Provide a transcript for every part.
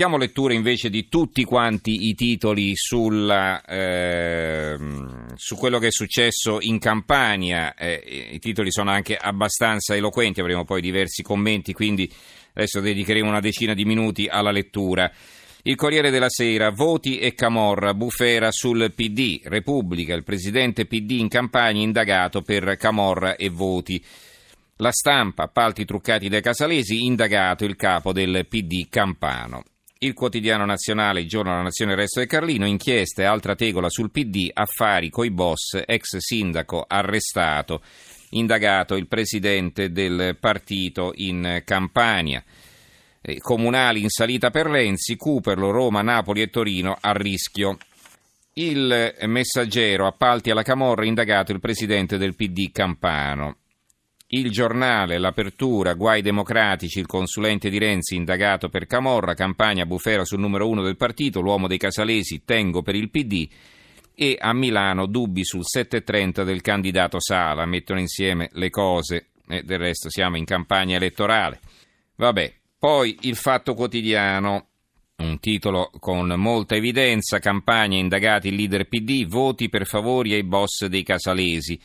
Diamo lettura invece di tutti quanti i titoli sulla, eh, su quello che è successo in Campania. Eh, I titoli sono anche abbastanza eloquenti, avremo poi diversi commenti, quindi adesso dedicheremo una decina di minuti alla lettura. Il Corriere della Sera, voti e Camorra, bufera sul PD, Repubblica, il presidente PD in Campania indagato per Camorra e voti. La stampa, appalti truccati dai casalesi, indagato il capo del PD Campano. Il quotidiano nazionale, il giorno della nazione, il resto del Carlino, inchiesta e altra tegola sul PD, affari coi boss, ex sindaco arrestato, indagato il presidente del partito in Campania. Eh, comunali in salita per Renzi, Cuperlo, Roma, Napoli e Torino a rischio. Il messaggero, appalti alla Camorra, indagato il presidente del PD Campano. Il giornale, l'apertura, guai democratici, il consulente di Renzi indagato per Camorra, campagna bufera sul numero uno del partito, l'uomo dei casalesi, tengo per il PD e a Milano dubbi sul 7.30 del candidato Sala, mettono insieme le cose e del resto siamo in campagna elettorale. Vabbè, poi il fatto quotidiano, un titolo con molta evidenza, campagna indagati il leader PD, voti per favori ai boss dei casalesi.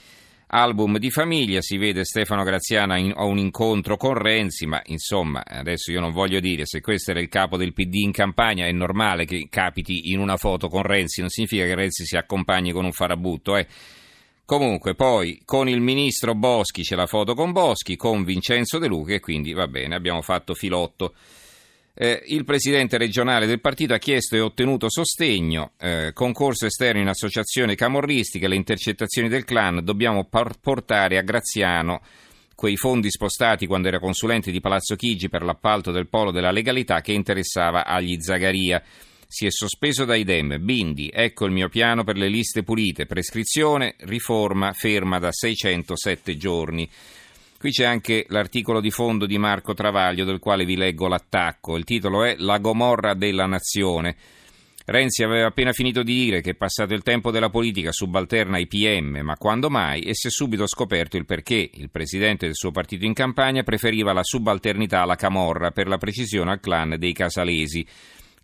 Album di famiglia, si vede Stefano Graziana in, a un incontro con Renzi, ma insomma, adesso io non voglio dire se questo era il capo del PD in campagna, è normale che capiti in una foto con Renzi, non significa che Renzi si accompagni con un farabutto, eh. Comunque, poi con il ministro Boschi c'è la foto con Boschi, con Vincenzo De Luca e quindi va bene, abbiamo fatto filotto. Eh, il presidente regionale del partito ha chiesto e ottenuto sostegno, eh, concorso esterno in associazione camorristica, le intercettazioni del clan, dobbiamo par- portare a Graziano quei fondi spostati quando era consulente di Palazzo Chigi per l'appalto del polo della legalità che interessava agli Zagaria. Si è sospeso dai DEM, Bindi, ecco il mio piano per le liste pulite, prescrizione, riforma ferma da 607 giorni. Qui c'è anche l'articolo di fondo di Marco Travaglio del quale vi leggo l'attacco. Il titolo è La Gomorra della Nazione. Renzi aveva appena finito di dire che passato il tempo della politica subalterna ai PM, ma quando mai? E si è subito scoperto il perché. Il presidente del suo partito in campagna preferiva la subalternità alla Camorra, per la precisione al clan dei Casalesi.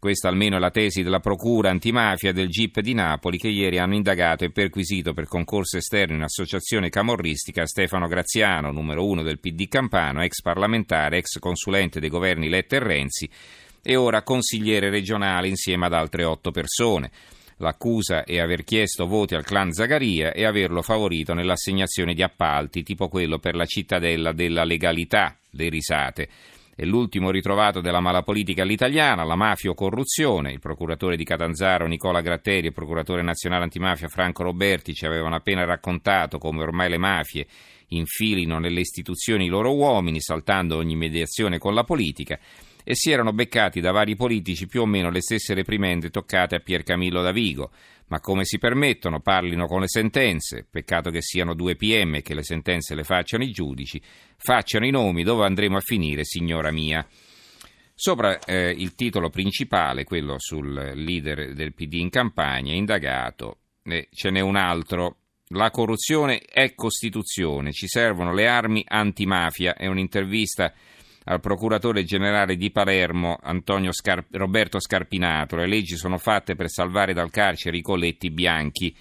Questa almeno è la tesi della Procura antimafia del GIP di Napoli che ieri hanno indagato e perquisito per concorso esterno in associazione camorristica Stefano Graziano, numero uno del PD Campano, ex parlamentare, ex consulente dei governi Letta e Renzi e ora consigliere regionale insieme ad altre otto persone. L'accusa è aver chiesto voti al clan Zagaria e averlo favorito nell'assegnazione di appalti, tipo quello per la cittadella della legalità, le risate. È l'ultimo ritrovato della malapolitica all'italiana, la mafia o corruzione. Il procuratore di Catanzaro Nicola Gratteri e il procuratore nazionale antimafia Franco Roberti ci avevano appena raccontato come ormai le mafie infilino nelle istituzioni i loro uomini, saltando ogni mediazione con la politica e si erano beccati da vari politici più o meno le stesse reprimende toccate a Pier Camillo Davigo. Ma come si permettono? Parlino con le sentenze. Peccato che siano due PM e che le sentenze le facciano i giudici. Facciano i nomi dove andremo a finire, signora mia. Sopra eh, il titolo principale, quello sul leader del PD in campagna, indagato, eh, ce n'è un altro. La corruzione è Costituzione, ci servono le armi antimafia. È un'intervista al procuratore generale di Palermo Scar- Roberto Scarpinato. Le leggi sono fatte per salvare dal carcere i colletti bianchi.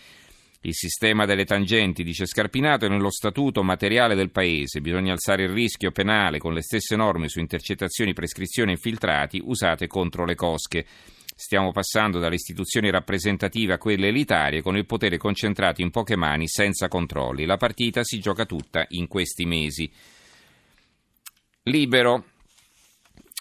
Il sistema delle tangenti, dice Scarpinato, è nello statuto materiale del Paese. Bisogna alzare il rischio penale con le stesse norme su intercettazioni, prescrizioni e infiltrati usate contro le cosche. Stiamo passando dalle istituzioni rappresentative a quelle elitarie con il potere concentrato in poche mani senza controlli. La partita si gioca tutta in questi mesi. Libero.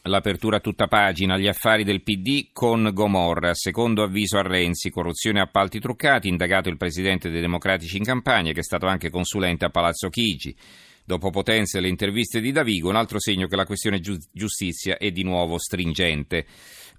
L'apertura a tutta pagina, gli affari del PD con Gomorra, secondo avviso a Renzi, corruzione e appalti truccati, indagato il presidente dei democratici in campagna che è stato anche consulente a Palazzo Chigi. Dopo Potenza e le interviste di Davigo, un altro segno che la questione giustizia è di nuovo stringente.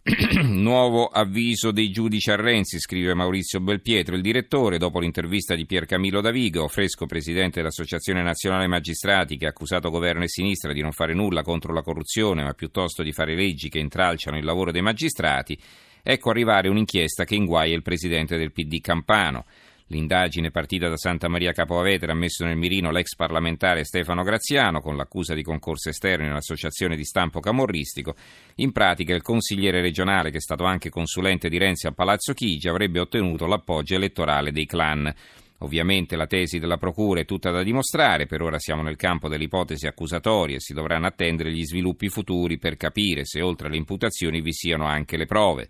Nuovo avviso dei giudici a Renzi, scrive Maurizio Belpietro, il direttore, dopo l'intervista di Pier Camillo Davigo, fresco presidente dell'Associazione Nazionale Magistrati, che ha accusato governo e sinistra di non fare nulla contro la corruzione, ma piuttosto di fare leggi che intralciano il lavoro dei magistrati, ecco arrivare un'inchiesta che inguaia il presidente del PD Campano. L'indagine partita da Santa Maria Capoavetere ha messo nel mirino l'ex parlamentare Stefano Graziano con l'accusa di concorso esterno in un'associazione di stampo camorristico. In pratica il consigliere regionale, che è stato anche consulente di Renzi a Palazzo Chigi, avrebbe ottenuto l'appoggio elettorale dei clan. Ovviamente la tesi della Procura è tutta da dimostrare, per ora siamo nel campo delle ipotesi accusatorie e si dovranno attendere gli sviluppi futuri per capire se oltre alle imputazioni vi siano anche le prove.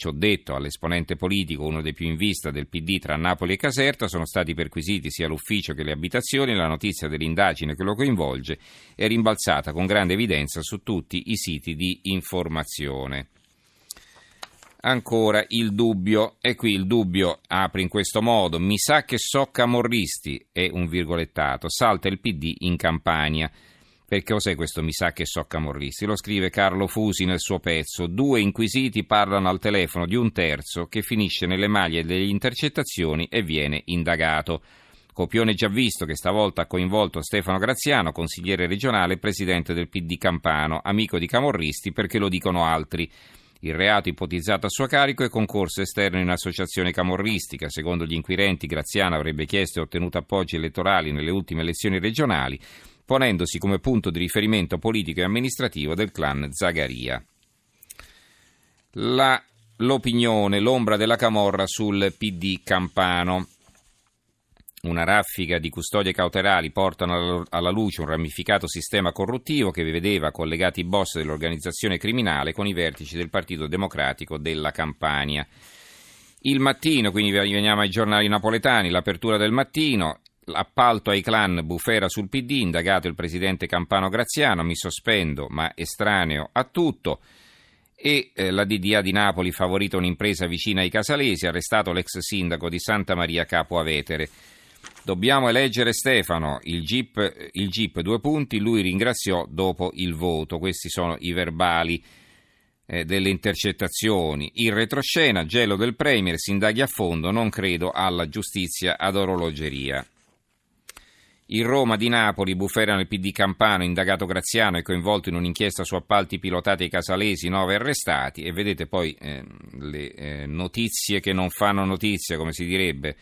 Ciò detto, all'esponente politico, uno dei più in vista del PD tra Napoli e Caserta, sono stati perquisiti sia l'ufficio che le abitazioni. La notizia dell'indagine che lo coinvolge è rimbalzata con grande evidenza su tutti i siti di informazione. Ancora il dubbio, e qui il dubbio apre in questo modo: mi sa che so camorristi, è un virgolettato, salta il PD in campagna. Perché cos'è questo mi sa che so camorristi? Lo scrive Carlo Fusi nel suo pezzo. Due inquisiti parlano al telefono di un terzo che finisce nelle maglie delle intercettazioni e viene indagato. Copione già visto che stavolta ha coinvolto Stefano Graziano, consigliere regionale e presidente del PD Campano, amico di camorristi perché lo dicono altri. Il reato ipotizzato a suo carico è concorso esterno in associazione camorristica. Secondo gli inquirenti, Graziano avrebbe chiesto e ottenuto appoggi elettorali nelle ultime elezioni regionali ponendosi come punto di riferimento politico e amministrativo del clan Zagaria. La, l'opinione, l'ombra della Camorra sul PD campano. Una raffica di custodie cautelari portano alla luce un ramificato sistema corruttivo che vedeva collegati i boss dell'organizzazione criminale con i vertici del Partito Democratico della Campania. Il mattino, quindi veniamo ai giornali napoletani, l'apertura del mattino, Appalto ai clan Bufera sul PD, indagato il presidente Campano Graziano, mi sospendo ma estraneo a tutto. E eh, la DDA di Napoli favorita un'impresa vicina ai Casalesi, arrestato l'ex sindaco di Santa Maria Capo Avetere. Dobbiamo eleggere Stefano, il GIP, il GIP due punti, lui ringraziò dopo il voto. Questi sono i verbali eh, delle intercettazioni. In retroscena, gelo del Premier, si indaghi a fondo, non credo alla giustizia ad orologeria. Il Roma di Napoli, bufera nel PD Campano, indagato Graziano e coinvolto in un'inchiesta su appalti pilotati ai casalesi, nove arrestati e vedete poi eh, le eh, notizie che non fanno notizia, come si direbbe.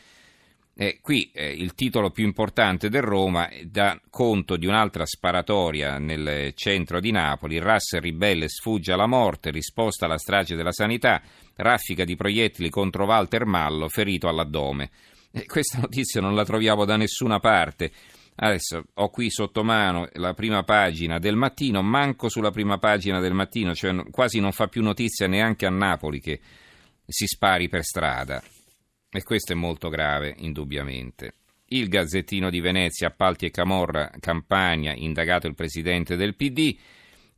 Eh, qui eh, il titolo più importante del Roma dà conto di un'altra sparatoria nel centro di Napoli. RAS ribelle sfugge alla morte, risposta alla strage della sanità, raffica di proiettili contro Walter Mallo, ferito all'addome. questa notizia non la troviamo da nessuna parte. Adesso ho qui sotto mano la prima pagina del mattino, manco sulla prima pagina del mattino, cioè quasi non fa più notizia neanche a Napoli che si spari per strada. E questo è molto grave, indubbiamente. Il Gazzettino di Venezia, appalti e Camorra, Campania, indagato il presidente del PD,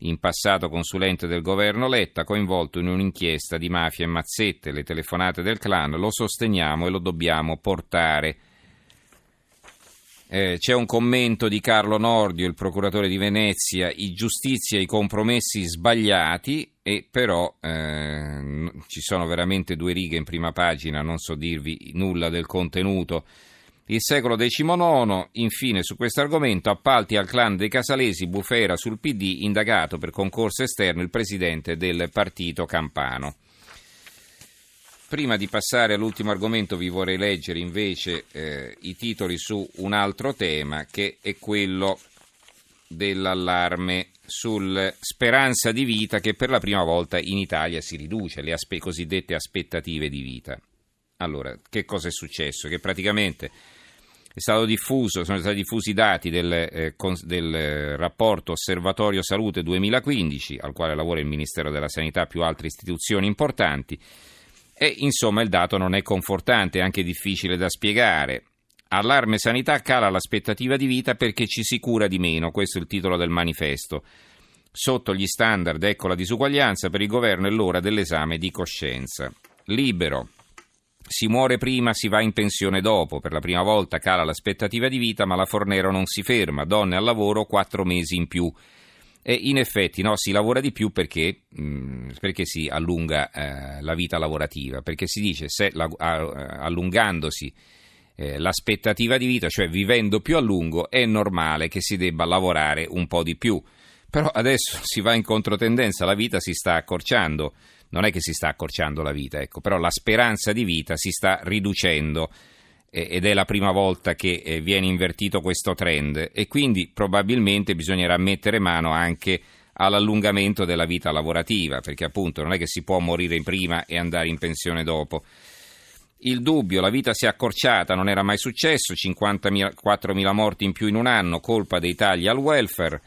in passato consulente del governo Letta, coinvolto in un'inchiesta di mafia e mazzette, le telefonate del clan, lo sosteniamo e lo dobbiamo portare eh, c'è un commento di Carlo Nordio, il procuratore di Venezia, i giustizi e i compromessi sbagliati e però eh, ci sono veramente due righe in prima pagina, non so dirvi nulla del contenuto. Il secolo XIX, infine su questo argomento, appalti al clan dei Casalesi, Bufera sul PD, indagato per concorso esterno il presidente del partito campano. Prima di passare all'ultimo argomento vi vorrei leggere invece eh, i titoli su un altro tema che è quello dell'allarme sul speranza di vita che per la prima volta in Italia si riduce, le aspe- cosiddette aspettative di vita. Allora, che cosa è successo? Che praticamente diffuso, sono stati diffusi i dati del, eh, con, del rapporto Osservatorio Salute 2015, al quale lavora il Ministero della Sanità più altre istituzioni importanti e insomma il dato non è confortante, è anche difficile da spiegare. Allarme sanità cala l'aspettativa di vita perché ci si cura di meno, questo è il titolo del manifesto. Sotto gli standard ecco la disuguaglianza per il governo è l'ora dell'esame di coscienza. Libero. Si muore prima, si va in pensione dopo. Per la prima volta cala l'aspettativa di vita, ma la Fornero non si ferma. Donne al lavoro quattro mesi in più. E in effetti no, si lavora di più perché, mm, perché si allunga eh, la vita lavorativa, perché si dice se la, allungandosi eh, l'aspettativa di vita, cioè vivendo più a lungo, è normale che si debba lavorare un po' di più. Però adesso si va in controtendenza, la vita si sta accorciando, non è che si sta accorciando la vita, ecco, però la speranza di vita si sta riducendo ed è la prima volta che eh, viene invertito questo trend e quindi probabilmente bisognerà mettere mano anche all'allungamento della vita lavorativa, perché appunto non è che si può morire prima e andare in pensione dopo. Il dubbio, la vita si è accorciata, non era mai successo, 54.000 morti in più in un anno, colpa dei tagli al welfare.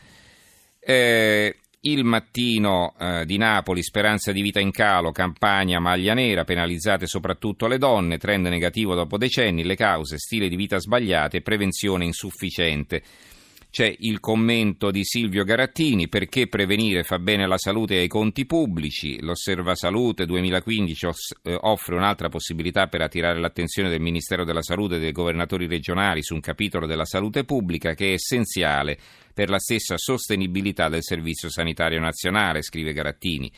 Eh, il mattino eh, di Napoli, speranza di vita in calo, campagna maglia nera, penalizzate soprattutto le donne, trend negativo dopo decenni, le cause, stile di vita sbagliate, prevenzione insufficiente. C'è il commento di Silvio Garattini, perché prevenire fa bene alla salute e ai conti pubblici. L'Osserva Salute 2015 eh, offre un'altra possibilità per attirare l'attenzione del Ministero della Salute e dei governatori regionali su un capitolo della salute pubblica che è essenziale per la stessa sostenibilità del Servizio Sanitario Nazionale, scrive Garattini.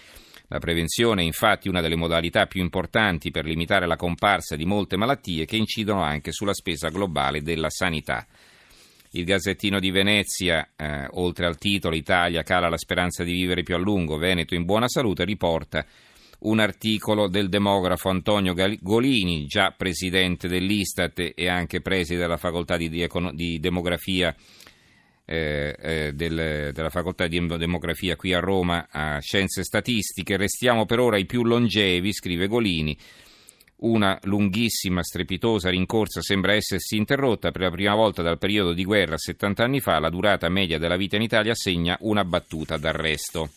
La prevenzione è infatti una delle modalità più importanti per limitare la comparsa di molte malattie che incidono anche sulla spesa globale della sanità. Il Gazzettino di Venezia, eh, oltre al titolo Italia cala la speranza di vivere più a lungo, Veneto in buona salute, riporta un articolo del demografo Antonio Golini, già presidente dell'Istat e anche preside della facoltà di, di, di demografia eh, eh, del, della facoltà di demografia qui a Roma a Scienze Statistiche. Restiamo per ora i più longevi, scrive Golini. Una lunghissima, strepitosa rincorsa sembra essersi interrotta per la prima volta dal periodo di guerra 70 anni fa. La durata media della vita in Italia segna una battuta d'arresto.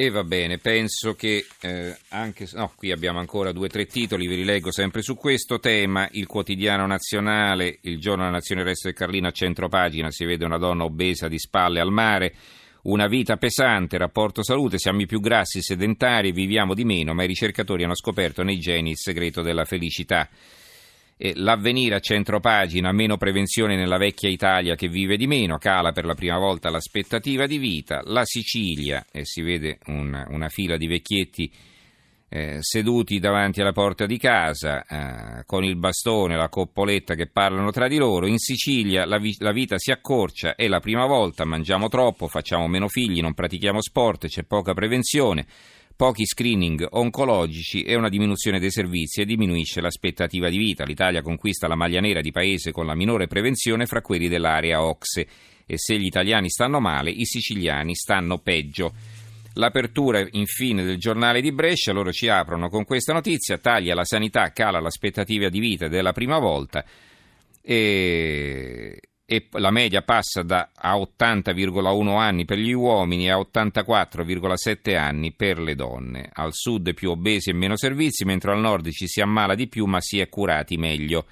E va bene, penso che eh, anche. No, qui abbiamo ancora due o tre titoli, vi rileggo sempre su questo tema. Il quotidiano nazionale, il giorno della nazione Resto del Carlino a centro pagina, si vede una donna obesa di spalle al mare. Una vita pesante, rapporto salute, siamo i più grassi, sedentari, viviamo di meno, ma i ricercatori hanno scoperto nei geni il segreto della felicità. E l'avvenire a centro pagina, meno prevenzione nella vecchia Italia che vive di meno, cala per la prima volta l'aspettativa di vita. La Sicilia, e si vede un, una fila di vecchietti eh, seduti davanti alla porta di casa eh, con il bastone, la coppoletta che parlano tra di loro. In Sicilia la, vi- la, vita si accorcia, è la prima volta, mangiamo troppo, facciamo meno figli, non pratichiamo sport, c'è poca prevenzione, pochi screening oncologici e una diminuzione dei servizi e diminuisce l'aspettativa di vita. L'Italia conquista la maglia nera di paese con la minore prevenzione fra quelli dell'area OXE e se gli italiani stanno male, i siciliani stanno peggio. L'apertura infine del giornale di Brescia, loro ci aprono con questa notizia, taglia la sanità, cala l'aspettativa di vita della prima volta e, e la media passa da a 80,1 anni per gli uomini a 84,7 anni per le donne. Al sud più obesi e meno servizi, mentre al nord ci si ammala di più ma si è curati meglio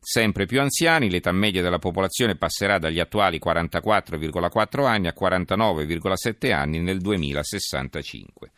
sempre più anziani, l'età media della popolazione passerà dagli attuali 44,4 anni a 49,7 anni nel 2065.